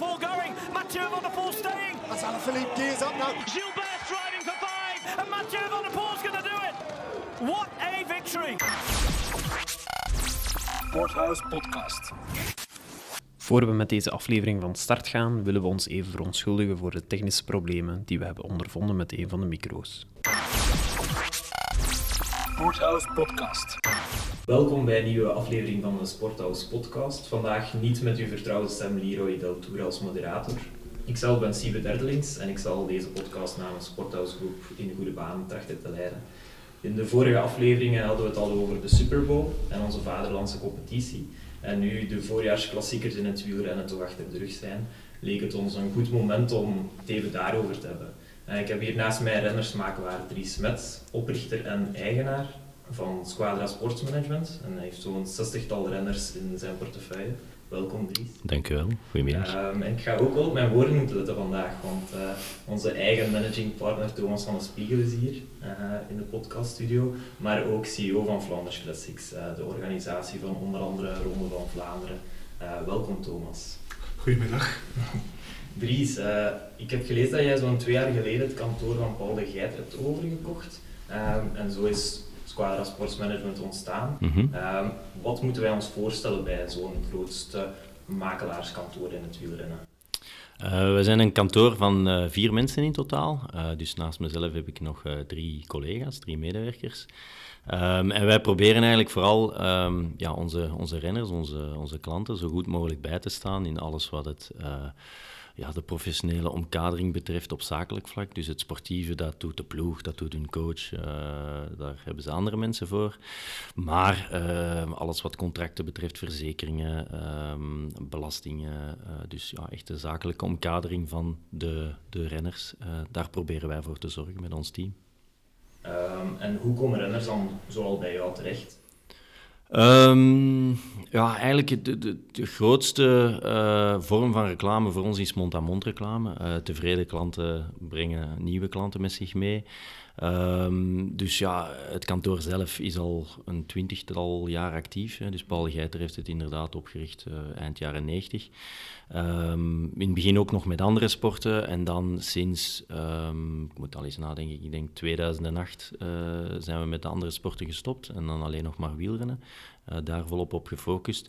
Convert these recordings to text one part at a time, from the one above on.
Poel going. Mathieu van der Poel staying. As Alaphilippe gears up now. Gilbert driving for five. And Mathieu van der Poel's going to do it. What a victory. Sporthouse Podcast. Voor we met deze aflevering van start gaan, willen we ons even verontschuldigen voor de technische problemen die we hebben ondervonden met een van de micro's. Sporthouse Podcast. Welkom bij een nieuwe aflevering van de Sporthouse Podcast. Vandaag niet met uw vertrouwde stem Leroy Deltour als moderator. Ikzelf ben Siebe Derdelings en ik zal deze podcast namens Sporthouse Groep in de goede baan trachten te leiden. In de vorige afleveringen hadden we het al over de Super Bowl en onze vaderlandse competitie. En nu de voorjaarsklassiekers in het wielrennen toch achter de rug zijn, leek het ons een goed moment om het even daarover te hebben. Eh, Ik heb hier naast mij rennersmakelaar Dries Smets, oprichter en eigenaar van Squadra Sportsmanagement. En hij heeft zo'n zestigtal renners in zijn portefeuille. Welkom Dries. Dank u wel. Goedemiddag. Ehm, en ik ga ook wel op mijn woorden moeten letten vandaag, want eh, onze eigen managing partner Thomas van de Spiegel is hier eh, in de podcaststudio, maar ook CEO van Flanders Classics, eh, de organisatie van onder andere Ronde van Vlaanderen. Eh, welkom Thomas. Goedemiddag. Dries, eh, ik heb gelezen dat jij zo'n twee jaar geleden het kantoor van Paul de Geit hebt overgekocht. Ehm, en zo is Squadra Sportsmanagement ontstaan. Mhm. Ehm, wat moeten wij ons voorstellen bij zo'n grootste makelaarskantoor in het wielrennen? Eh, we zijn een kantoor van eh, vier mensen in totaal. Eh, dus naast mezelf heb ik nog drie collega's, drie medewerkers. Ehm, en wij proberen eigenlijk vooral ehm, ja, onze, onze renners, onze, onze klanten, zo goed mogelijk bij te staan in alles wat het, ja, de professionele omkadering betreft op zakelijk vlak. Dus het sportieve, dat doet de ploeg, dat doet hun coach, eh, daar hebben ze andere mensen voor. Maar eh, alles wat contracten betreft, verzekeringen, ehm, belastingen, eh, dus ja, echt de zakelijke omkadering van de, de renners, daar proberen wij voor te zorgen met ons team. Ehm, en hoe komen renners dan zoal bij jou terecht? Ehm, ja, eigenlijk de, de, de grootste eh, vorm van reclame voor ons is mond-aan-mond reclame. Eh, tevreden klanten brengen nieuwe klanten met zich mee. Ehm, dus ja, het kantoor zelf is al een twintigtal jaar actief. Hè. Dus Paul Geiter heeft het inderdaad opgericht eh, eind jaren 90. Ehm, in het begin ook nog met andere sporten. En dan sinds, ehm, ik moet al eens nadenken, ik denk 2008 eh, zijn we met de andere sporten gestopt. En dan alleen nog maar wielrennen. Eh, daar volop op gefocust.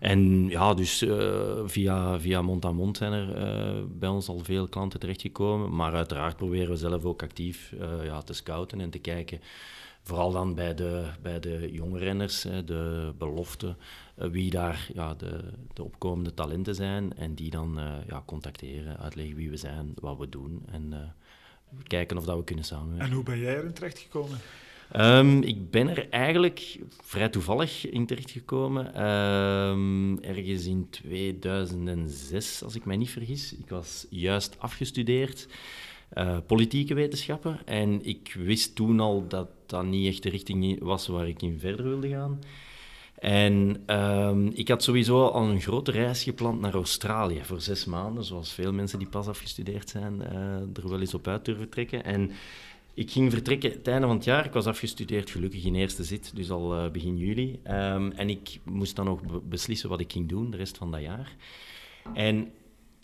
En ja, dus eh, via, via mond-aan-mond zijn er eh, bij ons al veel klanten terechtgekomen. Maar uiteraard proberen we zelf ook actief ja, te scouten en te kijken. Vooral dan bij de, bij de jonge renners, de belofte, wie daar ja, de, de opkomende talenten zijn. En die dan ja, contacteren, uitleggen wie we zijn, wat we doen. En kijken of dat we kunnen samenwerken. En hoe ben jij erin terechtgekomen? Ehm, ik ben er eigenlijk vrij toevallig in terechtgekomen. Ehm, ergens in 2006, als ik mij niet vergis. Ik was juist afgestudeerd, eh, politieke wetenschappen. En ik wist toen al dat dat niet echt de richting was waar ik in verder wilde gaan. En ehm, ik had sowieso al een grote reis gepland naar Australië voor zes maanden, zoals veel mensen die pas afgestudeerd zijn eh, er wel eens op uit durven trekken. En ik ging vertrekken het einde van het jaar. Ik was afgestudeerd, gelukkig in eerste zit, dus al eh, begin juli. Ehm, en ik moest dan nog be- beslissen wat ik ging doen de rest van dat jaar. En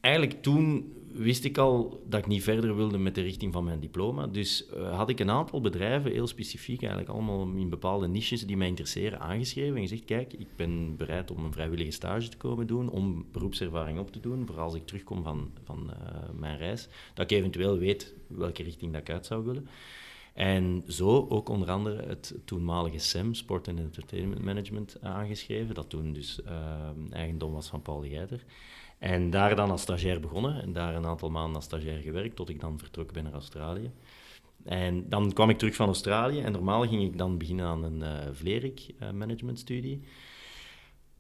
eigenlijk toen wist ik al dat ik niet verder wilde met de richting van mijn diploma. Dus eh, had ik een aantal bedrijven, heel specifiek eigenlijk allemaal in bepaalde niches die mij interesseren, aangeschreven en gezegd, kijk, ik ben bereid om een vrijwillige stage te komen doen, om beroepservaring op te doen, voor als ik terugkom van, van eh, mijn reis, dat ik eventueel weet welke richting dat ik uit zou willen. En zo ook onder andere het toenmalige SEM, Sport and Entertainment Management, aangeschreven, dat toen dus eh, eigendom was van Paul de Geiter. En daar dan als stagiair begonnen en daar een aantal maanden als stagiair gewerkt, tot ik dan vertrokken ben naar Australië. En dan kwam ik terug van Australië en normaal ging ik dan beginnen aan een uh, Vlerik uh, managementstudie.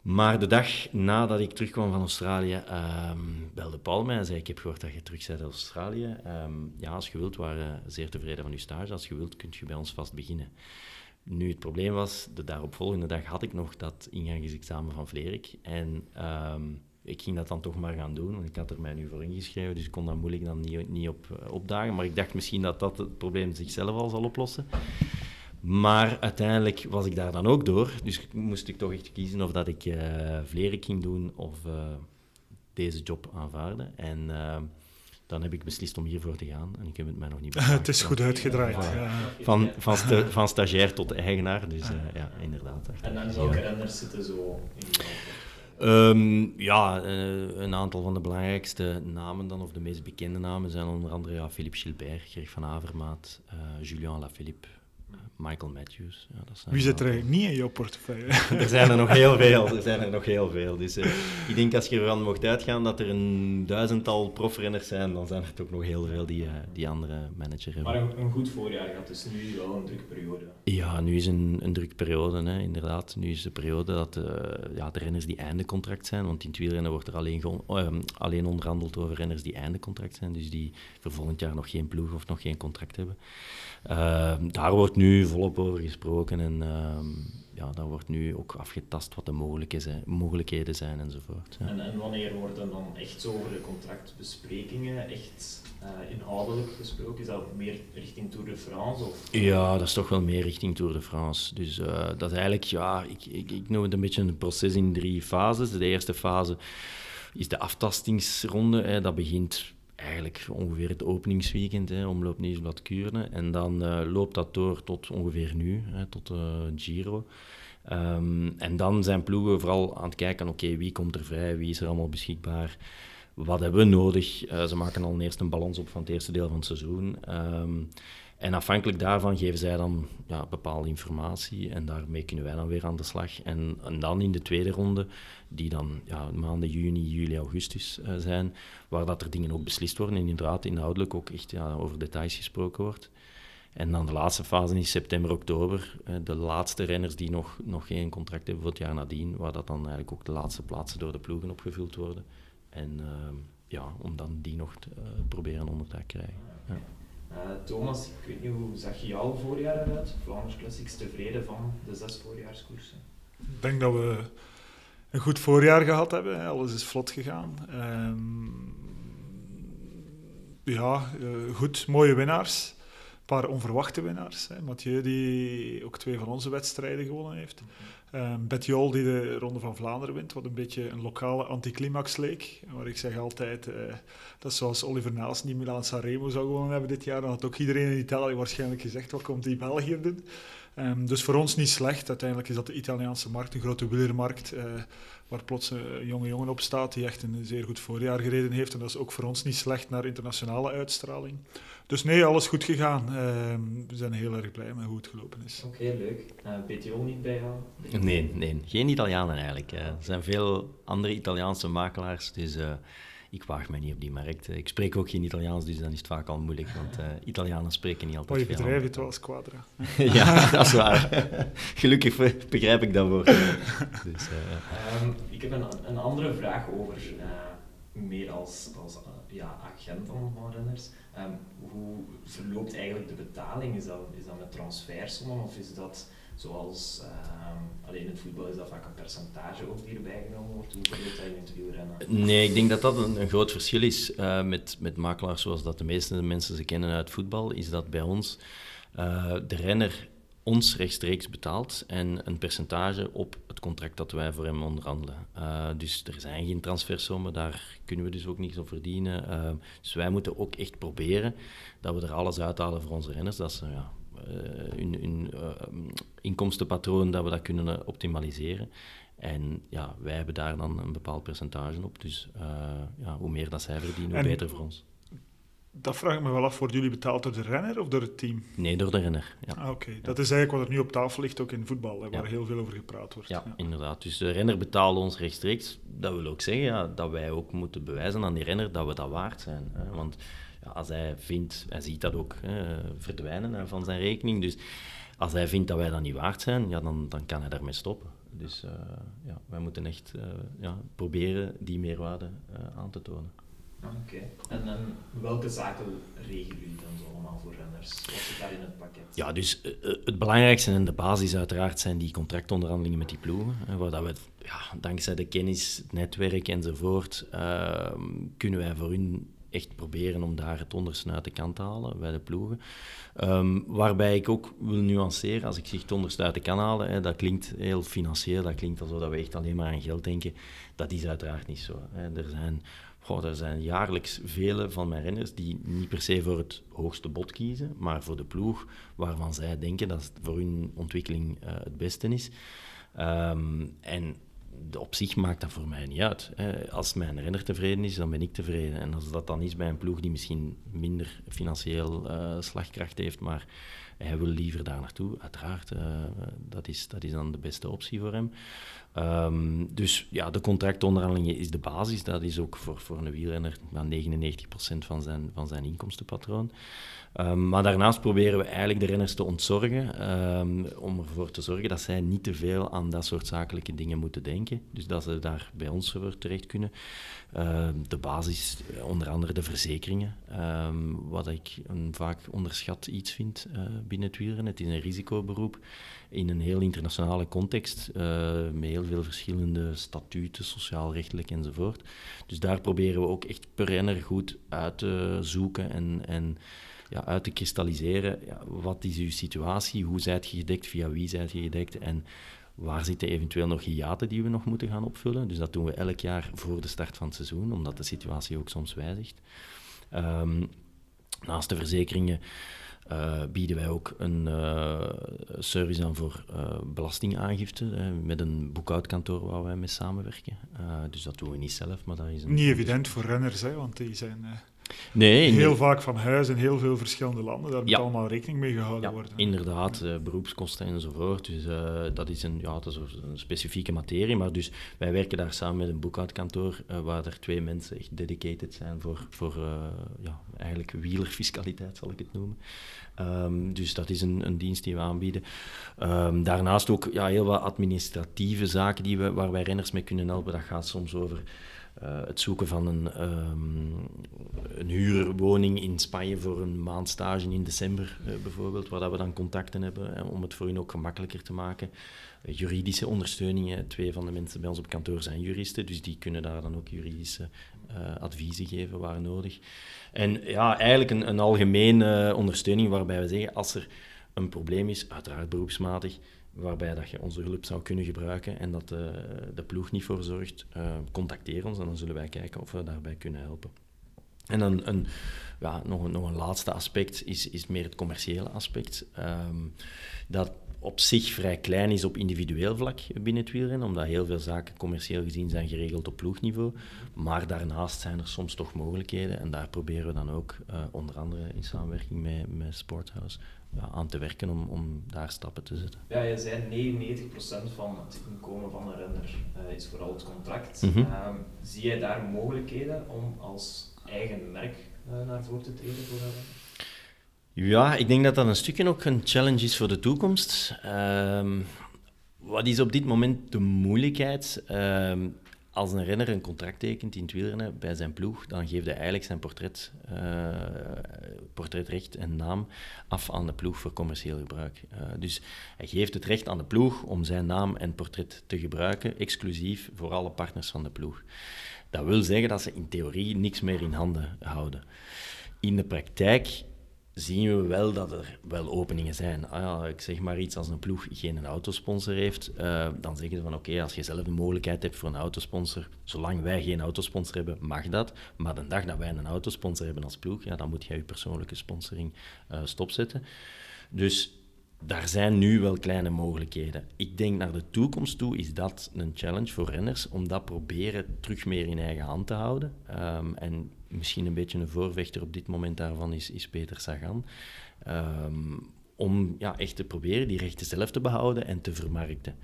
Maar de dag nadat ik terugkwam van Australië, um, belde Paul mij en zei: Ik heb gehoord dat je terug bent uit Australië. Um, ja, als je wilt, waren zeer tevreden van je stage. Als je wilt, kunt je bij ons vast beginnen. Nu, het probleem was, de daaropvolgende dag had ik nog dat ingangsexamen van Vlerik. En um, ik ging dat dan toch maar gaan doen, want ik had er mij nu voor ingeschreven, dus ik kon dat moeilijk dan niet, niet op uh, opdagen. Maar ik dacht misschien dat dat het probleem zichzelf al zal oplossen. Maar uiteindelijk was ik daar dan ook door, dus moest ik toch echt kiezen of dat ik uh, Vlerik ging doen of uh, deze job aanvaarden. En ehm, dan heb ik beslist om hiervoor te gaan. En ik heb het mij nog niet Het is goed uitgedraaid. Ja. Van, van, sta- van stagiair tot eigenaar, dus eh, ja, inderdaad. echt. En dan welke renners zitten zo in Ehm, ja, eh, een aantal van de belangrijkste namen dan, of de meest bekende namen, zijn onder andere ja, Philippe Gilbert, Greg van Avermaat, eh, Julien Lafilippe, Michael Matthews. Ja, dat zijn Wie zit er eigenlijk niet in jouw portefeuille? Er zijn er nog heel veel. Er zijn er nog heel veel. Dus eh, ik denk als je ervan mocht uitgaan dat er een duizendtal profrenners zijn, dan zijn er toch nog heel veel die, eh, die andere manager hebben. Maar een, een goed voorjaar gehad, dus nu wel een drukke periode. Ja, nu is een, een drukke periode, hè, inderdaad. Nu is de periode dat eh, ja, de renners die einde contract zijn, want in het wielrennen wordt er alleen, ge- ehm, alleen onderhandeld over renners die einde contract zijn, dus die voor volgend jaar nog geen ploeg of nog geen contract hebben. Ehm, daar wordt nu volop over gesproken en ehm, ja, daar wordt nu ook afgetast wat de mogelijkheden zijn enzovoort. Ja. En, en wanneer worden dan echt zo over de contractbesprekingen echt eh, inhoudelijk gesproken? Is dat meer richting Tour de France? Of? Ja, dat is toch wel meer richting Tour de France. Dus eh, dat is eigenlijk, ja, ik, ik, ik noem het een beetje een proces in drie fases. De eerste fase is de aftastingsronde. Hè. Dat begint eigenlijk ongeveer het openingsweekend, hè, omloop Nieuwsblad Kuurne. En dan eh, loopt dat door tot ongeveer nu, hè, tot eh, Giro. Ehm, en dan zijn ploegen vooral aan het kijken, oké, wie komt er vrij, wie is er allemaal beschikbaar, wat hebben we nodig? Eh, ze maken al eerst een balans op van het eerste deel van het seizoen. Ehm, en afhankelijk daarvan geven zij dan ja, bepaalde informatie en daarmee kunnen wij dan weer aan de slag. En, dan in de tweede ronde, die dan ja, maanden juni, juli, augustus eh, zijn, waar dat er dingen ook beslist worden en inderdaad inhoudelijk ook echt ja, over details gesproken wordt. En dan de laatste fase is september, oktober. eh, De laatste renners die nog, nog geen contract hebben voor het jaar nadien, waar dat dan eigenlijk ook de laatste plaatsen door de ploegen opgevuld worden. En ehm, ja, om dan die nog te eh, proberen onder te krijgen. Ja. Eh, Thomas, ik weet niet, hoe zag je jouw voorjaar eruit? Vlaanders Classics tevreden van de zes voorjaarskoersen? Ik denk dat we een goed voorjaar gehad hebben. Alles is vlot gegaan. Ehm, ja, eh, goed. Mooie winnaars. Een paar onverwachte winnaars. Mathieu, die ook twee van onze wedstrijden gewonnen heeft. Um, Betjol, die de Ronde van Vlaanderen wint, wat een beetje een lokale anticlimax leek. Maar ik zeg altijd, eh, dat zoals Oliver Naas niet Milan Sanremo zou gewonnen hebben dit jaar. Dan had ook iedereen in Italië waarschijnlijk gezegd, wat komt die België doen? Ehm, dus voor ons niet slecht. Uiteindelijk is dat de Italiaanse markt, een grote wielermarkt, eh, waar plots een jonge jongen op staat die echt een zeer goed voorjaar gereden heeft. En dat is ook voor ons niet slecht naar internationale uitstraling. Dus nee, alles goed gegaan. Ehm, we zijn heel erg blij met hoe het gelopen is. Oké, leuk. Uh, BTO niet bij jou? Nee, nee, geen Italianen eigenlijk. eh. Er zijn veel andere Italiaanse makelaars, dus eh, ik waag mij niet op die markt. Eh, Ik spreek ook geen Italiaans, dus dan is het vaak al moeilijk, want eh, Italianen spreken niet altijd Mooie veel. bedrijf, het was Quadra. ja, dat is waar. Gelukkig begrijp ik dat woord. Dus, eh, Um, ik heb een, een andere vraag over, uh, meer als, als uh, ja, agent dan van renners. Um, hoe verloopt eigenlijk de betaling? Is dat, is dat met transfersommen of is dat zoals um, alleen in het voetbal is dat vaak een percentage ook die erbij genomen wordt? Hoe verloopt dat in het wielrennen? Nee, ik denk dat dat een, een groot verschil is uh, met, met makelaars zoals dat de meeste mensen ze kennen uit voetbal, is dat bij ons uh, de renner ons rechtstreeks betaalt en een percentage op het contract dat wij voor hem onderhandelen. Uh, dus er zijn geen transfersommen, daar kunnen we dus ook niets op verdienen. Uh, dus wij moeten ook echt proberen dat we er alles uithalen voor onze renners, dat ze ja, uh, hun, hun inkomstenpatroon dat we dat kunnen optimaliseren. En ja, wij hebben daar dan een bepaald percentage op. Dus ja, hoe meer dat zij verdienen, hoe en beter voor ons. Dat vraag ik me wel af, worden jullie betaald door de renner of door het team? Nee, door de renner. Ja. Ah, Oké, okay. dat is eigenlijk wat er nu op tafel ligt, ook in voetbal, hè, waar ja. heel veel over gepraat wordt. Ja, inderdaad. Dus de renner betaalt ons rechtstreeks. Dat wil ook zeggen ja, dat wij ook moeten bewijzen aan die renner dat we dat waard zijn. Hè. Want ja, als hij vindt, hij ziet dat ook hè, verdwijnen hè, van zijn rekening. Dus als hij vindt dat wij dat niet waard zijn, ja, dan, dan kan hij daarmee stoppen. Dus uh, ja, wij moeten echt uh, ja, proberen die meerwaarde uh, aan te tonen. Oké. Okay. En, en, welke zaken regelen jullie dan zo allemaal voor renners? Wat zit daar in het pakket? Ja, dus uh, het belangrijkste en de basis uiteraard zijn die contractonderhandelingen met die ploegen. Hè, waar dat we, ja, dankzij de kennis, het netwerk enzovoort, uh, kunnen wij voor hun echt proberen om daar het onderste uit de kant te halen bij de ploegen. Ehm, waarbij ik ook wil nuanceren, als ik zeg het onderste uit de kant halen, hè, dat klinkt heel financieel, dat klinkt alsof we echt alleen maar aan geld denken. Dat is uiteraard niet zo. Hè. Er zijn Goh, er zijn jaarlijks vele van mijn renners die niet per se voor het hoogste bod kiezen, maar voor de ploeg waarvan zij denken dat het voor hun ontwikkeling uh, het beste is. Um, en op zich maakt dat voor mij niet uit. Als mijn renner tevreden is, dan ben ik tevreden. En als dat dan is bij een ploeg die misschien minder financieel uh, slagkracht heeft, maar hij wil liever daar naartoe, uiteraard. Uh, dat, is, dat is dan de beste optie voor hem. Um, dus ja, de contractonderhandelingen is de basis. Dat is ook voor, voor een wielrenner 99% van zijn, van zijn inkomstenpatroon. Um, maar daarnaast proberen we eigenlijk de renners te ontzorgen, um, om ervoor te zorgen dat zij niet te veel aan dat soort zakelijke dingen moeten denken. Dus dat ze daar bij ons voor terecht kunnen. De basis, onder andere de verzekeringen, wat ik een vaak onderschat iets vind uh, binnen het. Het is een risicoberoep in een heel internationale context, uh, met heel veel verschillende statuten, sociaal-rechtelijk enzovoort. Dus daar proberen we ook echt per renner goed uit te zoeken en, en ja, uit te kristalliseren. Ja, wat is uw situatie? Hoe zijt je gedekt? Via wie zijt je gedekt? En waar zitten eventueel nog hiaten die we nog moeten gaan opvullen? Dus dat doen we elk jaar voor de start van het seizoen, omdat de situatie ook soms wijzigt. Um, naast de verzekeringen uh, bieden wij ook een uh, service aan voor uh, belastingaangifte met een boekhoudkantoor waar wij mee samenwerken. dus dat doen we niet zelf, maar dat is een... Niet evident voor renners, hè, want die zijn Nee, heel vaak van huis in heel veel verschillende landen. Daar moet allemaal rekening mee gehouden ja, worden. Inderdaad, uh, beroepskosten enzovoort. Dus uh, dat is, een, ja, dat is een specifieke materie. Maar dus wij werken daar samen met een boekhoudkantoor uh, waar er twee mensen echt dedicated zijn voor, voor ja, eigenlijk wielerfiscaliteit, zal ik het noemen. Um, dus dat is een, een, dienst die we aanbieden. Um, daarnaast ook ja, heel wat administratieve zaken die we, waar wij renners mee kunnen helpen. Dat gaat soms over uh, het zoeken van een, um, een huurwoning in Spanje voor een maand stage in december uh, bijvoorbeeld, waar dat we dan contacten hebben uh, om het voor hun ook gemakkelijker te maken. juridische ondersteuningen, twee van de mensen bij ons op kantoor zijn juristen, dus die kunnen daar dan ook juridische adviezen geven waar nodig. En ja, eigenlijk een, een algemene ondersteuning waarbij we zeggen, als er een probleem is, uiteraard beroepsmatig, waarbij dat je onze hulp zou kunnen gebruiken en dat de, de ploeg niet voor zorgt, uh, contacteer ons en dan zullen wij kijken of we daarbij kunnen helpen. En dan een, ja, nog, een, nog een laatste aspect is, is meer het commerciële aspect. Um, dat op zich vrij klein is op individueel vlak binnen het wielrennen, omdat heel veel zaken commercieel gezien zijn geregeld op ploegniveau. Maar daarnaast zijn er soms toch mogelijkheden en daar proberen we dan ook, uh, onder andere in samenwerking met, met Sporthouse, ja, aan te werken om, om daar stappen te zetten. Ja, je zei 99% van het inkomen van een renner uh, is vooral het contract. Mm -hmm. um, zie jij daar mogelijkheden om als eigen merk uh, naar voren te treden voor een renner? Ja, ik denk dat dat een stukje ook een challenge is voor de toekomst. Um, wat is op dit moment de moeilijkheid? Um, als een renner een contract tekent in het wielrennen bij zijn ploeg, dan geeft hij eigenlijk zijn portret, uh, portretrecht en naam af aan de ploeg voor commercieel gebruik. Uh, dus hij geeft het recht aan de ploeg om zijn naam en portret te gebruiken, exclusief voor alle partners van de ploeg. Dat wil zeggen dat ze in theorie niks meer in handen houden. In de praktijk zien we wel dat er wel openingen zijn. Ah ja, ik zeg maar iets, als een ploeg geen autosponsor heeft, uh, dan zeggen ze van oké, als je zelf de mogelijkheid hebt voor een autosponsor, zolang wij geen autosponsor hebben, mag dat. Maar de dag dat wij een autosponsor hebben als ploeg, ja, dan moet je je persoonlijke sponsoring uh, stopzetten. Dus daar zijn nu wel kleine mogelijkheden. Ik denk naar de toekomst toe is dat een challenge voor renners om dat proberen terug meer in eigen hand te houden. Um, en misschien een beetje een voorvechter op dit moment daarvan is, is Peter Sagan. Um, om ja, echt te proberen die rechten zelf te behouden en te vermarkten.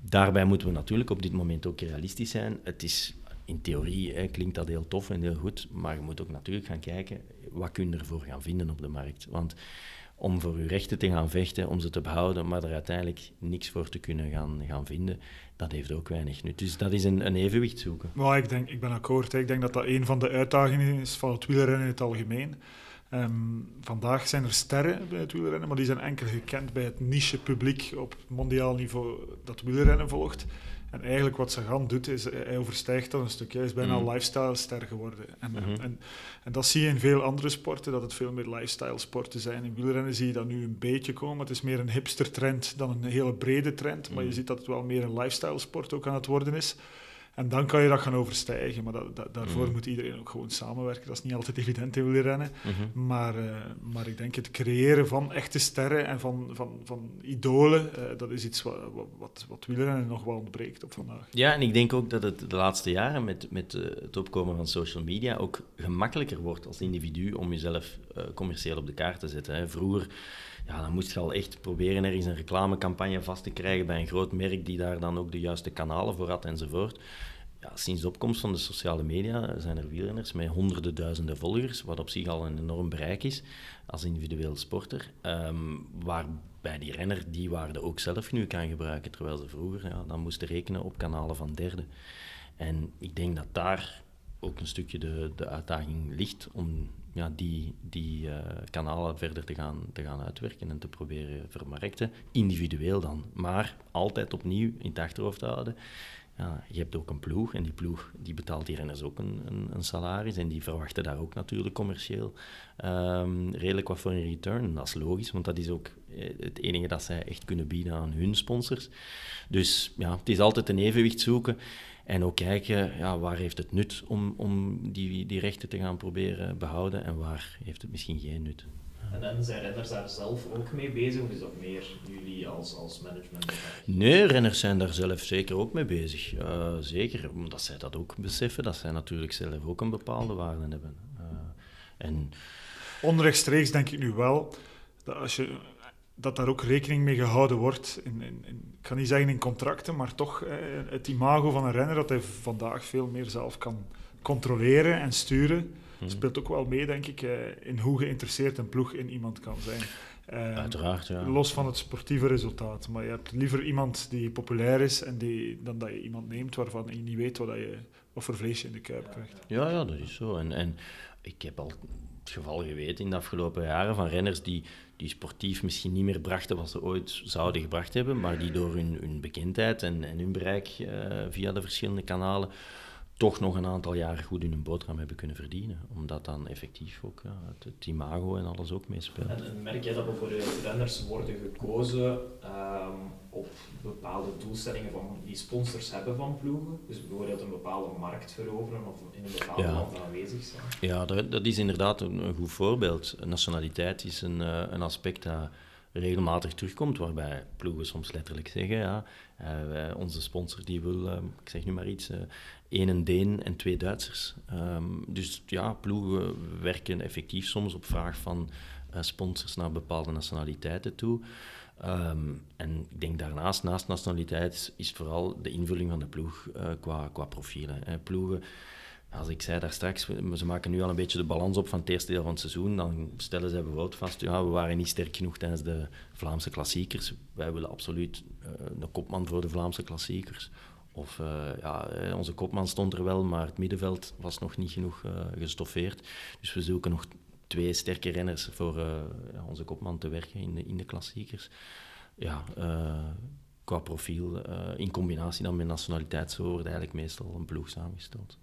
Daarbij moeten we natuurlijk op dit moment ook realistisch zijn. Het is in theorie klinkt dat heel tof en heel goed, maar je moet ook natuurlijk gaan kijken wat kun je ervoor gaan vinden op de markt. Want om voor uw rechten te gaan vechten, om ze te behouden, maar er uiteindelijk niks voor te kunnen gaan, gaan vinden, dat heeft ook weinig nut. Dus dat is een, een evenwicht zoeken. Maar ik, denk, ik ben akkoord. Ik denk dat dat een van de uitdagingen is van het wielrennen in het algemeen. Um, vandaag zijn er sterren bij het wielrennen, maar die zijn enkel gekend bij het niche publiek op mondiaal niveau dat wielrennen volgt. En eigenlijk wat Sagan doet, is hij overstijgt dat een stukje. Hij is bijna Mm. lifestyle-ster geworden. En, Mhm. en, en dat zie je in veel andere sporten, dat het veel meer lifestyle-sporten zijn. In wielrennen zie je dat nu een beetje komen. Het is meer een hipster-trend dan een hele brede trend. Maar je Mm. ziet dat het wel meer een lifestyle-sport ook aan het worden is. En dan kan je dat gaan overstijgen. Maar dat, dat- daarvoor Mm. moet iedereen ook gewoon samenwerken. Dat is niet altijd evident in wielrennen. Mhm. Maar, eh, maar ik denk het creëren van echte sterren en van, van, van idolen, eh, dat is iets wat, wat, wat, wielrennen nog wel ontbreekt op vandaag. Ja, en ik denk ook dat het de laatste jaren met, met eh, het opkomen van social media ook gemakkelijker wordt als individu om jezelf commercieel op de kaart te zetten. Hè. Vroeger ja, dan moest je al echt proberen ergens een reclamecampagne vast te krijgen bij een groot merk die daar dan ook de juiste kanalen voor had enzovoort. Ja, sinds de opkomst van de sociale media zijn er wielrenners met honderden duizenden volgers, wat op zich al een enorm bereik is als individueel sporter. ehm, waarbij die renner die waarde ook zelf nu kan gebruiken, terwijl ze vroeger ja, dan moesten rekenen op kanalen van derden. En ik denk dat daar ook een stukje de, de uitdaging ligt om ja, die, die eh, kanalen verder te gaan, te gaan uitwerken en te proberen vermarkten. Individueel dan, maar altijd opnieuw in het achterhoofd houden. Ja, je hebt ook een ploeg en die ploeg die betaalt die renners ook een, een, een salaris en die verwachten daar ook natuurlijk commercieel ehm, redelijk wat voor een return. En dat is logisch, want dat is ook eh, het enige dat zij echt kunnen bieden aan hun sponsors. Dus ja, het is altijd een evenwicht zoeken en ook kijken ja, waar heeft het nut om, om die, die rechten te gaan proberen behouden en waar heeft het misschien geen nut. En, en zijn renners daar zelf ook mee bezig, of is dat meer jullie als, als management? Nee, renners zijn daar zelf zeker ook mee bezig. Eh, zeker, omdat zij dat ook beseffen, dat zij natuurlijk zelf ook een bepaalde waarde hebben. Eh, en Onrechtstreeks denk ik nu wel dat, als je, dat daar ook rekening mee gehouden wordt. In, in, in- ik kan niet zeggen in contracten, maar toch eh, het imago van een renner dat hij vandaag veel meer zelf kan controleren en sturen. Mhm. Speelt ook wel mee, denk ik, eh, in hoe geïnteresseerd een ploeg in iemand kan zijn. Eh, uiteraard, ja. Los van het sportieve resultaat. Maar je hebt liever iemand die populair is en die, dan dat je iemand neemt waarvan je niet weet wat, je, wat voor vlees je in de kuip krijgt. Ja, ja, dat is zo. En, en ik heb al het geval geweten in de afgelopen jaren van renners die, die sportief misschien niet meer brachten wat ze ooit zouden gebracht hebben, maar die door hun, hun bekendheid en, en hun bereik eh, via de verschillende kanalen toch nog een aantal jaren goed hun boterham hebben kunnen verdienen. Omdat dan effectief ook het imago en alles ook meespeelt. En, en merk jij dat bijvoorbeeld renners worden gekozen ehm, op bepaalde doelstellingen van die sponsors hebben van ploegen? Dus bijvoorbeeld een bepaalde markt veroveren of in een bepaald Ja. land aanwezig zijn? Ja, dat, dat is inderdaad een, een goed voorbeeld. Nationaliteit is een, eh, een aspect dat regelmatig terugkomt, waarbij ploegen soms letterlijk zeggen, ja, eh, wij- onze sponsor die wil, eh, ik zeg nu maar iets, eh één een Deen en twee Duitsers. Ehm, dus ja, ploegen werken effectief soms op vraag van eh, sponsors naar bepaalde nationaliteiten toe. Ehm, en ik denk daarnaast, naast nationaliteit, is vooral de invulling van de ploeg eh, qua, qua profielen. Hè. Ploegen als ik zei daar straks, ze maken nu al een beetje de balans op van het eerste deel van het seizoen. Dan stellen zij bijvoorbeeld vast, ja, we waren niet sterk genoeg tijdens de Vlaamse klassiekers. Wij willen absoluut eh, een kopman voor de Vlaamse klassiekers. Of eh, ja, onze kopman stond er wel, maar het middenveld was nog niet genoeg gestoffeerd. Dus we zoeken nog twee sterke renners voor eh, onze kopman te werken in de, in de klassiekers. Ja, eh, qua profiel, eh, in combinatie dan met nationaliteit, zo wordt eigenlijk meestal een ploeg samengesteld.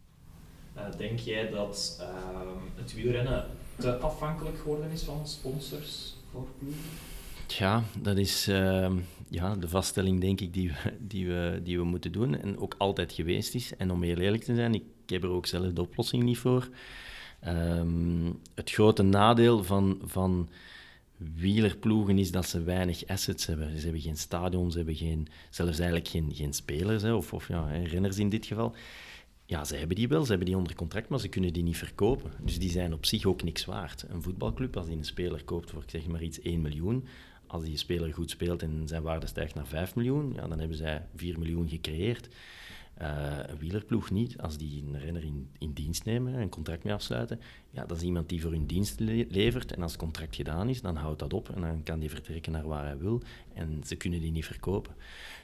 Denk jij dat ehm, het wielrennen te afhankelijk geworden is van sponsors voor ploegen? Ja, dat is ehm, ja, de vaststelling, denk ik, die we, die, we, die we moeten doen. En ook altijd geweest is. En om heel eerlijk te zijn, ik heb er ook zelf de oplossing niet voor. Ehm, het grote nadeel van, van wielerploegen is dat ze weinig assets hebben. Ze hebben geen stadions, ze hebben geen, zelfs eigenlijk geen, geen spelers, hè, of, of ja, renners in dit geval. Ja, ze hebben die wel, ze hebben die onder contract, maar ze kunnen die niet verkopen. Dus die zijn op zich ook niks waard. Een voetbalclub, als die een speler koopt voor, ik zeg maar iets, 1 miljoen, als die speler goed speelt en zijn waarde stijgt naar 5 miljoen, ja, dan hebben zij 4 miljoen gecreëerd. Eh, een wielerploeg niet. Als die een renner in, dienst nemen, een contract mee afsluiten, ja, dat is iemand die voor hun dienst le- levert. En als het contract gedaan is, dan houdt dat op en dan kan die vertrekken naar waar hij wil. En ze kunnen die niet verkopen.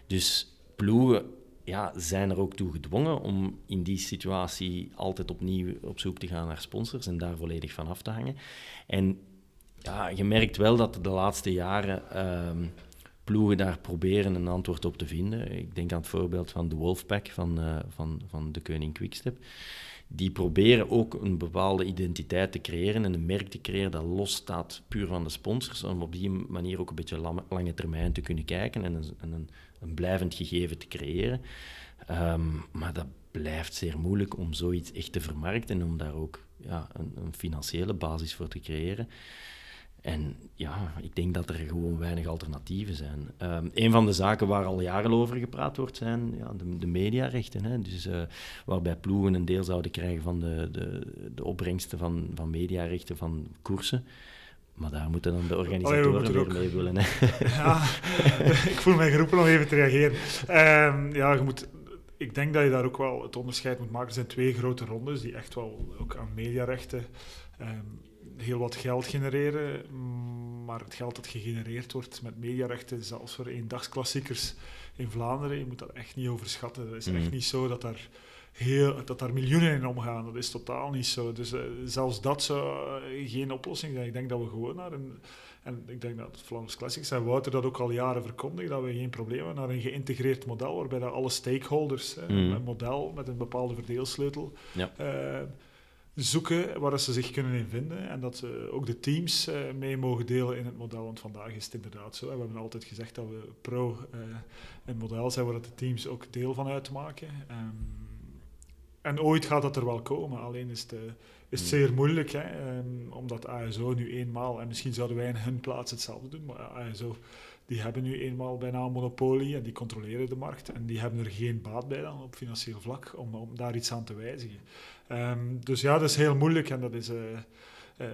Dus ploegen ja, zijn er ook toe gedwongen om in die situatie altijd opnieuw op zoek te gaan naar sponsors en daar volledig van af te hangen. En ja, je merkt wel dat de laatste jaren ehm, ploegen daar proberen een antwoord op te vinden. Ik denk aan het voorbeeld van de Wolfpack van, uh, van, van de Koning Quickstep. Die proberen ook een bepaalde identiteit te creëren en een merk te creëren dat losstaat puur van de sponsors, om op die manier ook een beetje lange termijn te kunnen kijken en een, een, een blijvend gegeven te creëren. Um, maar dat blijft zeer moeilijk om zoiets echt te vermarkten en om daar ook ja, een, een financiële basis voor te creëren. En ja, ik denk dat er gewoon weinig alternatieven zijn. Um, een van de zaken waar al jaren over gepraat wordt, zijn ja, de, de mediarechten. Hè? Dus, uh, waarbij ploegen een deel zouden krijgen van de, de, de opbrengsten van, van mediarechten van koersen. Maar daar moeten dan de organisatoren weer ook... mee willen. Hè? Ja, ik voel mij geroepen om even te reageren. Um, ja, je moet ik denk dat je daar ook wel het onderscheid moet maken. Er zijn twee grote rondes die echt wel ook aan mediarechten um, heel wat geld genereren. Maar het geld dat gegenereerd wordt met mediarechten, zelfs voor eendagsklassiekers in Vlaanderen, je moet dat echt niet overschatten. Het is echt mhm. niet zo dat daar, heel, dat daar miljoenen in omgaan. Dat is totaal niet zo. Dus uh, zelfs dat zou uh, geen oplossing zijn. Ik denk dat we gewoon naar een... En ik denk dat Vlaams Classics en Wouter dat ook al jaren verkondigen, dat we geen probleem hebben naar een geïntegreerd model, waarbij dat alle stakeholders, mm. een model met een bepaalde verdeelsleutel, ja. Uh, zoeken waar ze zich kunnen in vinden en dat ze ook de teams uh, mee mogen delen in het model. Want vandaag is het inderdaad zo. We hebben altijd gezegd dat we pro uh, een model zijn waar de teams ook deel van uitmaken. Um, en ooit gaat dat er wel komen, alleen is het, uh, is het zeer moeilijk, hè, um, omdat ASO nu eenmaal, en misschien zouden wij in hun plaats hetzelfde doen, maar ASO die hebben nu eenmaal bijna een monopolie en die controleren de markt en die hebben er geen baat bij dan op financieel vlak om, om daar iets aan te wijzigen. Um, dus ja, dat is heel moeilijk en dat is uh, uh,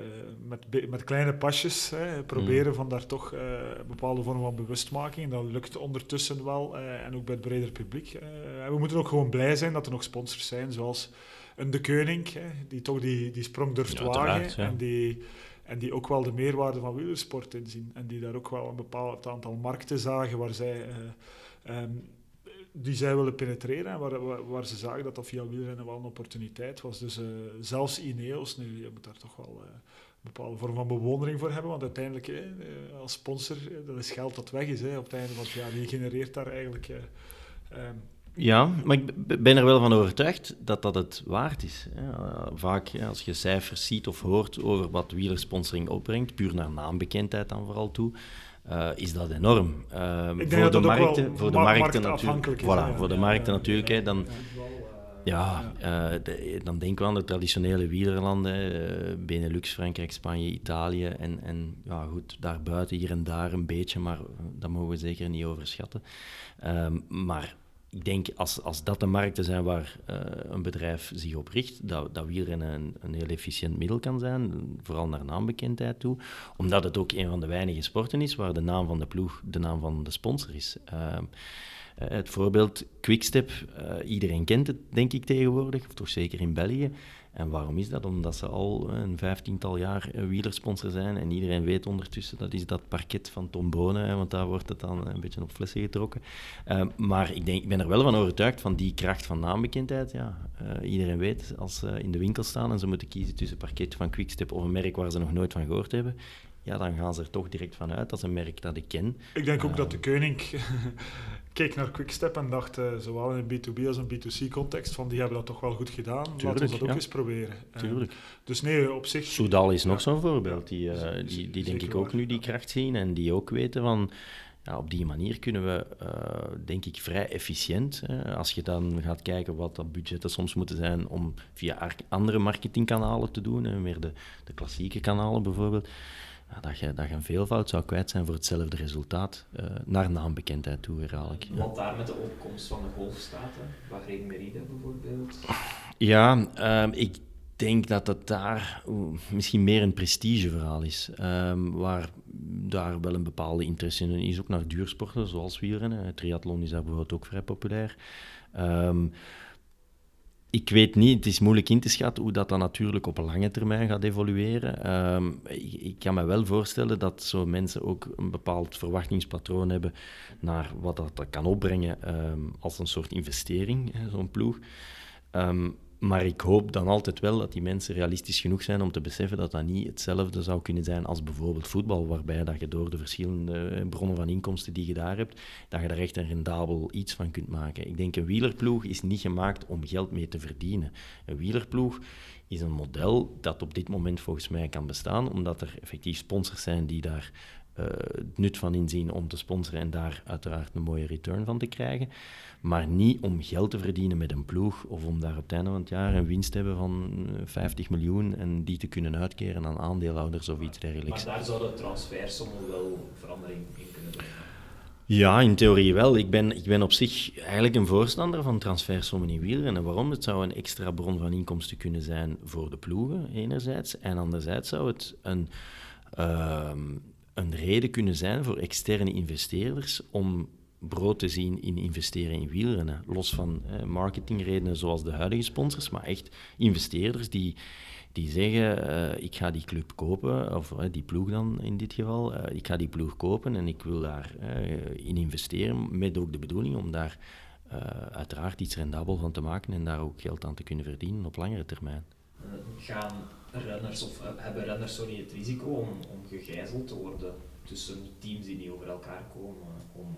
met, met kleine pasjes hè, proberen mm. van daar toch uh, een bepaalde vorm van bewustmaking. Dat lukt ondertussen wel en ook bij het breder publiek. we moeten ook gewoon blij zijn dat er nog sponsors zijn, zoals een De Keuning, hè, die toch die, die sprong durft ja, wagen en die en die ook wel de meerwaarde van wielersport inzien. En die daar ook wel een bepaald aantal markten zagen waar zij, uh, um, die zij willen penetreren. En waar, waar, ze zagen dat dat via wielrennen wel een opportuniteit was. Dus uh, zelfs Ineos, nu, je moet daar toch wel uh, een bepaalde vorm van bewondering voor hebben. Want uiteindelijk, als sponsor, dat is geld dat weg is hè, op het einde. Want ja, wie genereert daar eigenlijk... Um, ja, maar ik ben er wel van overtuigd dat dat het waard is. Vaak, als je cijfers ziet of hoort over wat wielersponsoring opbrengt, puur naar naambekendheid dan vooral toe, uh, is dat enorm. Uh, voor, de markten, voor de markten natuurlijk. Voilà, voor de markten natuurlijk. Hè, dan, ja, uh, de, dan denken we aan de traditionele wielerlanden, Benelux, Frankrijk, Spanje, Italië en, en ja, goed, daarbuiten hier en daar een beetje, maar dat mogen we zeker niet overschatten. Ehm, maar ik denk als, als dat de markten zijn waar uh, een bedrijf zich op richt, dat, dat wielrennen een, een heel efficiënt middel kan zijn, vooral naar naambekendheid toe, omdat het ook een van de weinige sporten is waar de naam van de ploeg de naam van de sponsor is. Uh, het voorbeeld Quickstep, uh, iedereen kent het denk ik tegenwoordig, of toch zeker in België. En waarom is dat? Omdat ze al een vijftiental jaar wielersponsor zijn en iedereen weet ondertussen dat is dat parket van Tom Bonen, want daar wordt het dan een beetje op flessen getrokken. Uh, maar ik, denk, ik ben er wel van overtuigd van die kracht van naambekendheid. Ja, uh, iedereen weet als ze in de winkel staan en ze moeten kiezen tussen parket van Quickstep of een merk waar ze nog nooit van gehoord hebben ja, dan gaan ze er toch direct van uit. Dat is een merk dat ik ken. Ik denk ook dat de Koning keek naar Quickstep en dacht, uh, zowel in een B2B als een B2C-context, van die hebben dat toch wel goed gedaan. Tuurlijk, Laten we dat ook eens proberen. Eh, Tuurlijk. dus nee, op zich... Soudal is nog zo'n voorbeeld. Die, uh, die, die denk ik ook nu die kracht zien en die ook weten van... Ja, op die manier kunnen we, denk ik, vrij efficiënt. als je dan gaat kijken wat dat budgetten soms moeten zijn om via andere marketingkanalen te doen, meer de, de klassieke kanalen bijvoorbeeld dat, je, dat je een veelvoud zou kwijt zijn voor hetzelfde resultaat, uh, naar naambekendheid toe herhaal. Wat daar met de opkomst van de golfstaten, Bahrein Merida bijvoorbeeld? Ja, uh, ik denk dat het daar misschien meer een prestigeverhaal is. Um, waar daar wel een bepaalde interesse in is, ook naar duursporten, zoals wielrennen. Triathlon is daar bijvoorbeeld ook vrij populair. Um, ik weet niet, het is moeilijk in te schatten hoe dat dan natuurlijk op lange termijn gaat evolueren. Um, ik, kan me wel voorstellen dat zo mensen ook een bepaald verwachtingspatroon hebben naar wat dat, kan opbrengen um, als een soort investering, zo'n ploeg. Um, Maar ik hoop dan altijd wel dat die mensen realistisch genoeg zijn om te beseffen dat dat niet hetzelfde zou kunnen zijn als bijvoorbeeld voetbal, waarbij dat je door de verschillende bronnen van inkomsten die je daar hebt, dat je daar echt een rendabel iets van kunt maken. Ik denk een wielerploeg is niet gemaakt om geld mee te verdienen. Een wielerploeg is een model dat op dit moment volgens mij kan bestaan, omdat er effectief sponsors zijn die daar het nut van inzien om te sponsoren en daar uiteraard een mooie return van te krijgen. Maar niet om geld te verdienen met een ploeg of om daar op het einde van het jaar een winst te hebben van 50 eh, miljoen en die te kunnen uitkeren aan aandeelhouders of iets dergelijks. Maar daar zouden transfersommen wel verandering in kunnen brengen. Ja, in theorie wel. Ik ben, ik ben op zich eigenlijk een voorstander van transfersommen in wielrennen. Waarom? Het zou een extra bron van inkomsten kunnen zijn voor de ploegen, enerzijds. En anderzijds zou het een, ehm, een reden kunnen zijn voor externe investeerders om brood te zien in investeren in wielrennen. Los van eh, marketingredenen zoals de huidige sponsors, maar echt investeerders die, die zeggen: uh, Ik ga die club kopen, of die ploeg dan in dit geval. Uh, ik ga die ploeg kopen en ik wil daarin in investeren. Met ook de bedoeling om daar uiteraard iets rendabel van te maken en daar ook geld aan te kunnen verdienen op langere termijn. gaan renners, of hebben renners sorry, het risico om, om gegijzeld te worden tussen teams die niet over elkaar komen om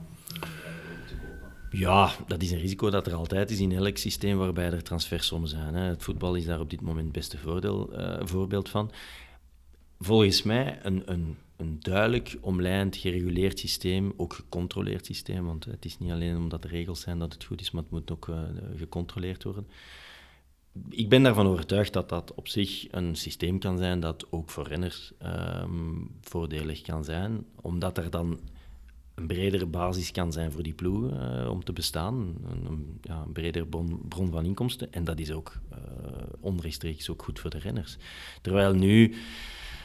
te kopen? Ja, dat is een risico dat er altijd is in elk systeem waarbij er transfersommen zijn. Hè. Het voetbal is daar op dit moment het beste voordeel, uh, voorbeeld van. Volgens mij een, een, een duidelijk omlijnd, gereguleerd systeem, ook gecontroleerd systeem, want het is niet alleen omdat er regels zijn dat het goed is, maar het moet ook uh, gecontroleerd worden ik ben daarvan overtuigd dat dat op zich een systeem kan zijn dat ook voor renners um, voordelig kan zijn, omdat er dan een bredere basis kan zijn voor die ploegen uh, om te bestaan, een, een, ja, een bredere bron, bron, van inkomsten. En dat is ook uh, onrechtstreeks ook goed voor de renners. Terwijl nu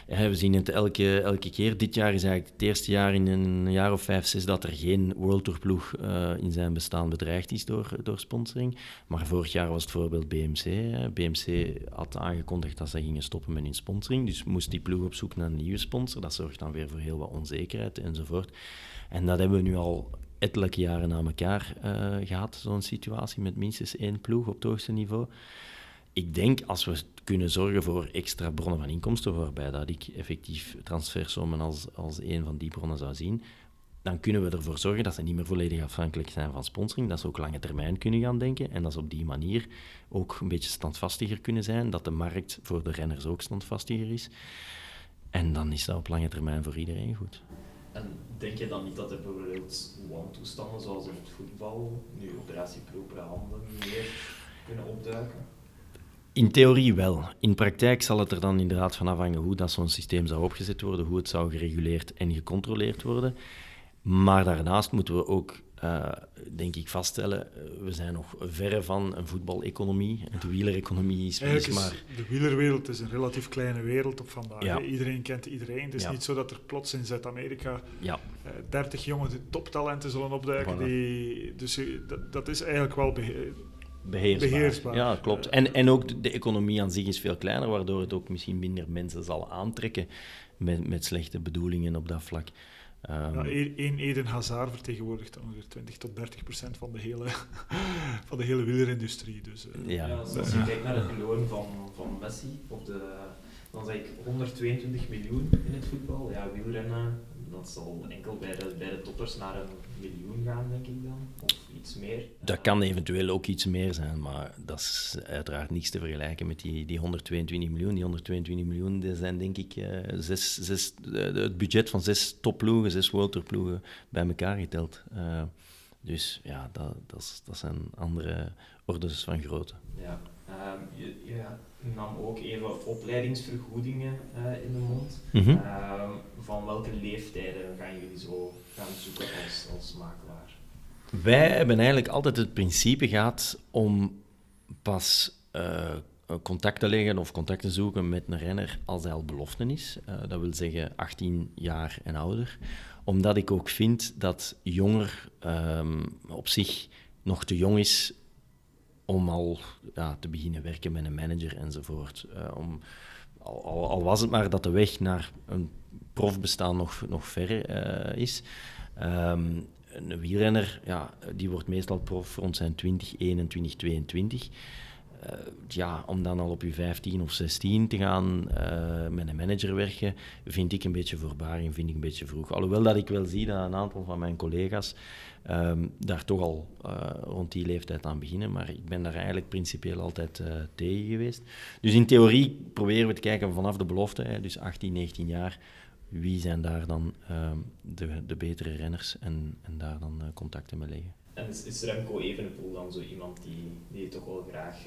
we zien het elke, elke keer. Dit jaar is eigenlijk het eerste jaar in een jaar of vijf, zes dat er geen World Tour ploeg uh, in zijn bestaan bedreigd is door, door sponsoring. Maar vorig jaar was het voorbeeld BMC. BMC had aangekondigd dat ze gingen stoppen met hun sponsoring. Dus moest die ploeg op zoek naar een nieuwe sponsor. Dat zorgt dan weer voor heel wat onzekerheid enzovoort. En dat hebben we nu al ettelijke jaren na elkaar uh, gehad, zo'n situatie met minstens één ploeg op het hoogste niveau ik denk als we kunnen zorgen voor extra bronnen van inkomsten, waarbij dat ik effectief transfersommen als, als een van die bronnen zou zien, dan kunnen we ervoor zorgen dat ze niet meer volledig afhankelijk zijn van sponsoring, dat ze ook lange termijn kunnen gaan denken en dat ze op die manier ook een beetje standvastiger kunnen zijn, dat de markt voor de renners ook standvastiger is. En dan is dat op lange termijn voor iedereen goed. En denk je dan niet dat er bijvoorbeeld wantoestanden zoals in het voetbal, nu operatie propere handen, meer kunnen opduiken? In theorie wel. In praktijk zal het er dan inderdaad van afhangen hoe dat zo'n systeem zou opgezet worden, hoe het zou gereguleerd en gecontroleerd worden. Maar daarnaast moeten we ook, uh, denk ik, vaststellen, uh, we zijn nog verre van een voetbaleconomie. De wielereconomie is, is maar... De wielerwereld is een relatief kleine wereld op vandaag. Ja. Iedereen kent iedereen. Het is ja. niet zo dat er plots in Zuid-Amerika ja. uh, 30 jonge toptalenten zullen opduiken. Voilà. Die, dus dat, dat is eigenlijk wel beheersbaar. beheersbaar. Ja, klopt. En, en ook de, de, economie aan zich is veel kleiner, waardoor het ook misschien minder mensen zal aantrekken met, met slechte bedoelingen op dat vlak. Um, ja, één Eden Hazard vertegenwoordigt ongeveer 20 tot 30 procent van de hele, van de hele wielerindustrie. Dus, uh, ja. ja als je kijkt naar het loon van, van Messi, op de, dan zeg ik 122 miljoen in het voetbal. Ja, wielrennen, dat zal enkel bij de, bij de toppers naar een miljoen gaan, denk ik dan. Of iets meer. Dat kan eventueel ook iets meer zijn, maar dat is uiteraard niets te vergelijken met die, die 122 miljoen. Die 122 miljoen dat zijn denk ik uh, zes, zes, uh, het budget van zes topploegen, zes World bij elkaar geteld. Uh, dus ja, dat, dat, dat zijn andere orders van grootte. Ja, um, je, je nam ook even opleidingsvergoedingen uh, in de mond. Mm -hmm. uh, van welke leeftijden gaan jullie zo gaan zoeken als, als makelaar? Wij hebben eigenlijk altijd het principe gehad om pas uh, contact te leggen of contact te zoeken met een renner als hij al belofte is. dat wil zeggen 18 jaar en ouder. Omdat ik ook vind dat jonger um, op zich nog te jong is om al ja, te beginnen werken met een manager enzovoort. Uh, om, al, al, was het maar dat de weg naar een profbestaan nog, nog ver uh, is. Um, een wielrenner, ja, die wordt meestal prof rond zijn 20, 21, 22. eh, ja, om dan al op je 15 of 16 te gaan eh, met een manager werken, vind ik een beetje voorbaring, vind ik een beetje vroeg. Alhoewel dat ik wel zie dat een aantal van mijn collega's ehm, daar toch al eh, rond die leeftijd aan beginnen, maar ik ben daar eigenlijk principieel altijd tegen geweest. Dus in theorie proberen we te kijken vanaf de belofte, hè, dus 18, 19 jaar, wie zijn daar dan ehm, de, de betere renners en, en daar dan contacten mee leggen. En is, is Remco Evenepoel dan zo iemand die, die je toch wel graag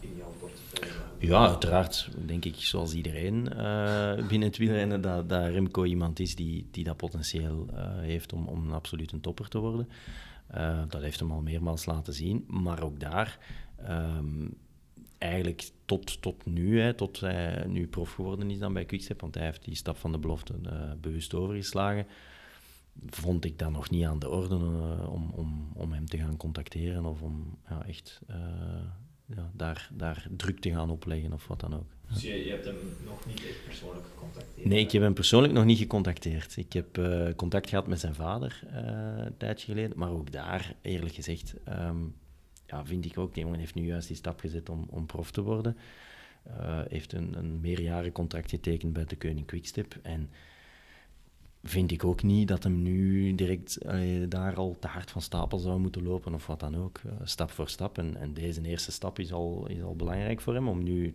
in jouw portefeuille Ja, uiteraard. Denk ik, zoals iedereen uh, binnen het wielrennen, dat, dat Remco iemand is die, die dat potentieel uh, heeft om, om een absolute topper te worden. dat heeft hem al meermaals laten zien. Maar ook daar, um, eigenlijk tot, tot nu, hè, tot hij nu prof geworden is dan bij Quickstep, want hij heeft die stap van de belofte bewust overgeslagen vond ik dat nog niet aan de orde om, om, om hem te gaan contacteren of om ja, echt ja, daar, daar druk te gaan opleggen of wat dan ook. Dus je, je hebt hem nog niet echt persoonlijk gecontacteerd? Nee, ik heb hem persoonlijk nog niet gecontacteerd. Ik heb uh, contact gehad met zijn vader een tijdje geleden, maar ook daar, eerlijk gezegd, um, ja, vind ik ook, die jongen heeft nu juist die stap gezet om, om prof te worden. heeft een, een meerjaren contract getekend bij de Koning Quickstep en vind ik ook niet dat hem nu direct daar al te hard van stapel zou moeten lopen of wat dan ook. Uh, stap voor stap. En, en, deze eerste stap is al, is al belangrijk voor hem om nu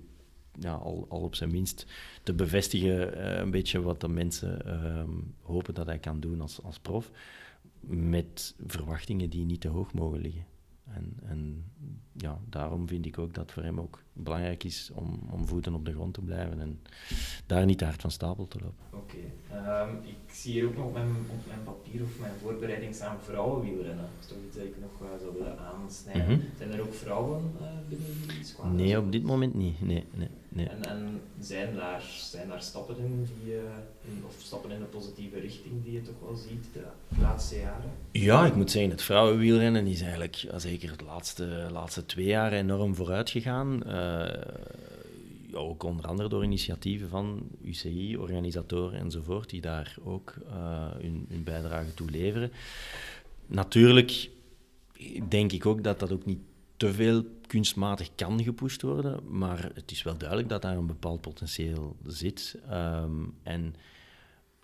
al, al op zijn minst te bevestigen uh, een beetje wat de mensen uh, hopen dat hij kan doen als, als prof. Met verwachtingen die niet te hoog mogen liggen. En, en ja, daarom vind ik ook dat voor hem ook belangrijk is om, om voeten op de grond te blijven en daar niet te hard van stapel te lopen. Oké. Okay. Um, ik zie hier ook nog op mijn, op mijn papier of mijn voorbereiding staan vrouwenwielrennen. Dat is toch iets dat ik nog uh, zou willen aansnijden. Mm -hmm. Zijn er ook vrouwen uh, binnen die squad? Nee, op dit moment niet. Nee, nee, nee. En, en zijn, daar, zijn daar stappen in, die, uh, in, of stappen in de positieve richting die je toch wel ziet de laatste jaren? Ja, ik moet zeggen, het vrouwenwielrennen is eigenlijk zeker de laatste, laatste twee jaar enorm vooruit gegaan. Ja, ook onder andere door initiatieven van UCI, organisatoren enzovoort, die daar ook uh, hun, bijdrage toe leveren. Natuurlijk denk ik ook dat dat ook niet te veel kunstmatig kan gepusht worden, maar het is wel duidelijk dat daar een bepaald potentieel zit. Um, en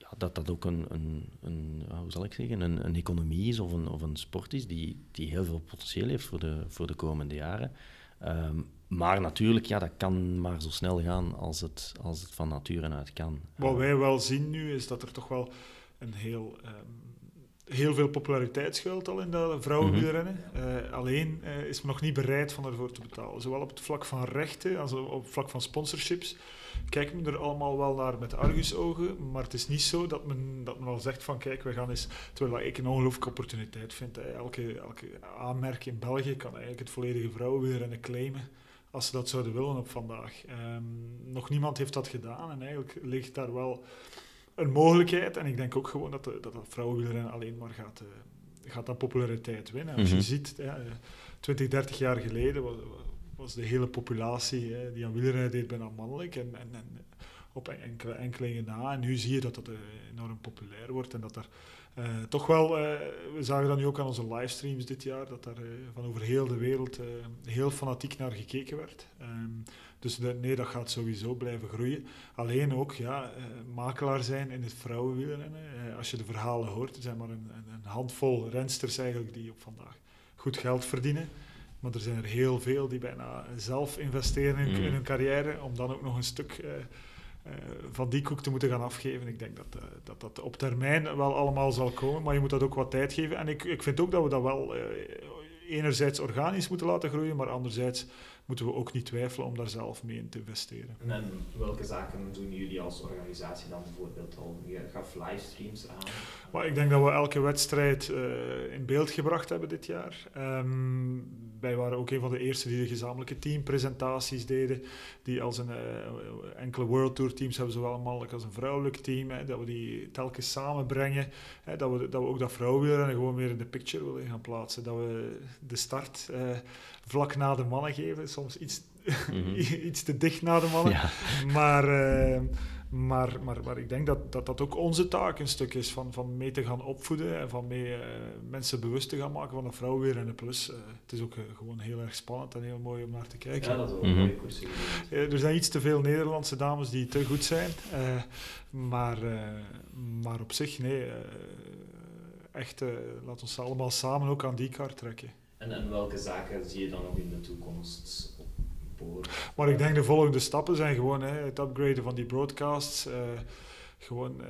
ja, dat dat ook een, een, een hoe zal ik zeggen, een, een economie is of een, of een sport is die, die heel veel potentieel heeft voor de, voor de komende jaren. Um, maar natuurlijk, ja, dat kan maar zo snel gaan als het, als het van nature uit kan. Wat wij wel zien nu, is dat er toch wel een heel, um, heel veel populariteit schuilt al in dat vrouwenwielrennen. Mm -hmm. uh, alleen uh, is men nog niet bereid van ervoor te betalen. Zowel op het vlak van rechten als op het vlak van sponsorships kijkt men er allemaal wel naar met argusogen, maar het is niet zo dat men, dat men al zegt van kijk, we gaan eens... Terwijl ik een ongelooflijke opportuniteit vind. Elke, elke aanmerk in België kan eigenlijk het volledige vrouwenwielrennen claimen als ze dat zouden willen op vandaag. Um, nog niemand heeft dat gedaan en eigenlijk ligt daar wel een mogelijkheid. En ik denk ook gewoon dat de, dat, dat vrouwenwielrennen alleen maar gaat, uh, gaat aan populariteit winnen. Als mm -hmm. je ziet, ja, 20, 30 jaar geleden was, was de hele populatie hè, die aan wielrennen deed bijna mannelijk. En, en, en op enkele enkelingen na. En nu zie je dat dat uh, enorm populair wordt en dat er uh, toch wel, uh, we zagen dat nu ook aan onze livestreams dit jaar, dat daar uh, van over heel de wereld heel fanatiek naar gekeken werd. Um, dus nee, dat gaat sowieso blijven groeien. Alleen ook, ja, makelaar zijn in het vrouwenwielrennen. als je de verhalen hoort, er zijn maar een, een, handvol rensters eigenlijk die op vandaag goed geld verdienen. Maar er zijn er heel veel die bijna zelf investeren in, mm. in hun carrière, om dan ook nog een stuk uh, van die koek te moeten gaan afgeven. Ik denk dat, uh, dat dat op termijn wel allemaal zal komen, maar je moet dat ook wat tijd geven. En ik, ik vind ook dat we dat wel enerzijds organisch moeten laten groeien, maar anderzijds moeten we ook niet twijfelen om daar zelf mee in te investeren. En welke zaken doen jullie als organisatie dan bijvoorbeeld al? Je gaf livestreams aan. Maar ik denk dat we elke wedstrijd uh, in beeld gebracht hebben dit jaar. Um, wij waren ook een van de eerste die de gezamenlijke teampresentaties deden. Die als een uh, enkele World Tour teams hebben, zowel een mannelijk als een vrouwelijk team. Hè, dat we die telkens samenbrengen. Hè, dat, we, dat we ook dat vrouwenwielrennen gewoon meer in de picture willen gaan plaatsen. Dat we de start uh, vlak na de mannen geven. Soms iets, mm -hmm. iets te dicht na de mannen. Ja. Maar uh, Maar, maar, maar ik denk dat, dat dat ook onze taak een stuk is van, van mee te gaan opvoeden en van mee eh, mensen bewust te gaan maken van de vrouw weer en de plus. Eh, het is ook eh, gewoon heel erg spannend en heel mooi om naar te kijken. Ja, dat is wel een Mhm. mooie koers. Er zijn iets te veel Nederlandse dames die te goed zijn. eh, maar, eh, maar op zich, nee. eh, echt, eh laat ons allemaal samen ook aan die kar trekken. En, en welke zaken zie je dan nog in de toekomst? Maar ik denk de volgende stappen zijn gewoon hè, het upgraden van die broadcasts. eh, gewoon eh,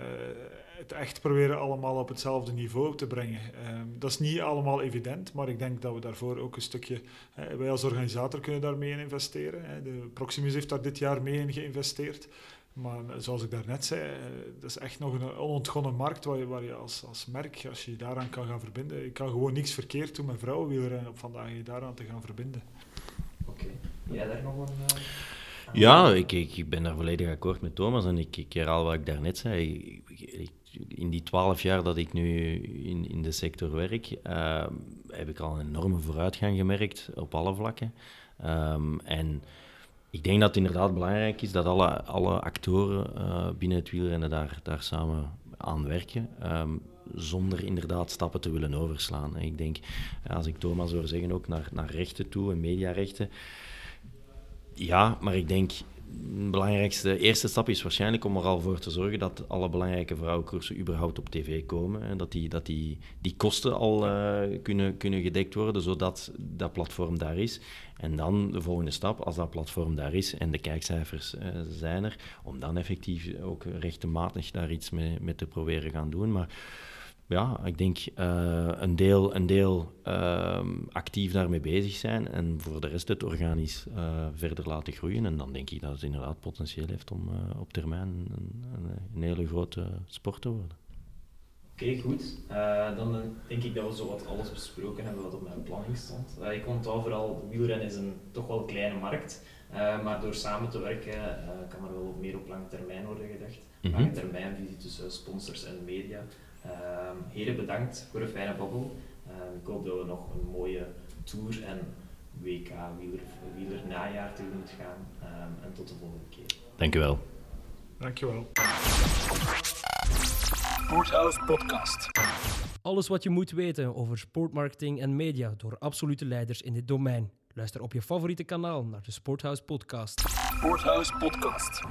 het echt proberen allemaal op hetzelfde niveau te brengen. Ehm, dat is niet allemaal evident, maar ik denk dat we daarvoor ook een stukje... wij als organisator kunnen daar mee in investeren. Hè. De Proximus heeft daar dit jaar mee in geïnvesteerd. Maar zoals ik daarnet zei, eh, dat is echt nog een onontgonnen markt waar je, waar je als, als merk, als je je daaraan kan gaan verbinden... Ik kan gewoon niks verkeerd doen met vrouwenwielrennen op vandaag, je daaraan te gaan verbinden. Oké. Jij daar nog een... eh? Ja, ik, ik, ben daar volledig akkoord met Thomas en ik, ik herhaal wat ik daarnet zei. Ik- ik- in die twaalf jaar dat ik nu in, in de sector werk, eh, heb ik al een enorme vooruitgang gemerkt op alle vlakken. Ehm, en ik denk dat het inderdaad belangrijk is dat alle, alle actoren eh, binnen het wielrennen daar, daar samen aan werken. ehm, zonder inderdaad stappen te willen overslaan. En ik denk, eh, als ik Thomas hoor zeggen, ook naar, naar rechten toe en mediarechten. Ja, maar ik denk, de belangrijkste eerste stap is waarschijnlijk om er al voor te zorgen dat alle belangrijke vrouwenkoersen überhaupt op tv komen. En dat die, dat die, die kosten al eh, kunnen, kunnen gedekt worden, zodat dat platform daar is. En dan de volgende stap, als dat platform daar is en de kijkcijfers eh, zijn er, om dan effectief ook rechtmatig daar iets mee, mee te proberen gaan doen. Maar ja, ik denk eh, een deel, een deel ehm, actief daarmee bezig zijn en voor de rest het organisch eh, verder laten groeien. En dan denk ik dat het inderdaad potentieel heeft om eh, op termijn een, een, hele grote sport te worden. Oké, goed. Dan denk ik dat we zo wat alles besproken hebben wat op mijn planning stond. Ik onthoud vooral, wielrennen is een toch wel kleine markt, eh, maar door samen te werken kan er wel meer op lange termijn worden gedacht. Mhm. Lange termijnvisie tussen sponsors en media. Ehm, heren, bedankt voor een fijne babbel. Ehm, ik hoop dat we nog een mooie tour en WK wieler, wieler najaar tegemoet gaan. Ehm, en tot de volgende keer. Dank u wel. Dankjewel. Sporthouse Podcast. Alles wat je moet weten over sportmarketing en media door absolute leiders in dit domein. Luister op je favoriete kanaal naar de Sporthouse Podcast. Sporthouse Podcast.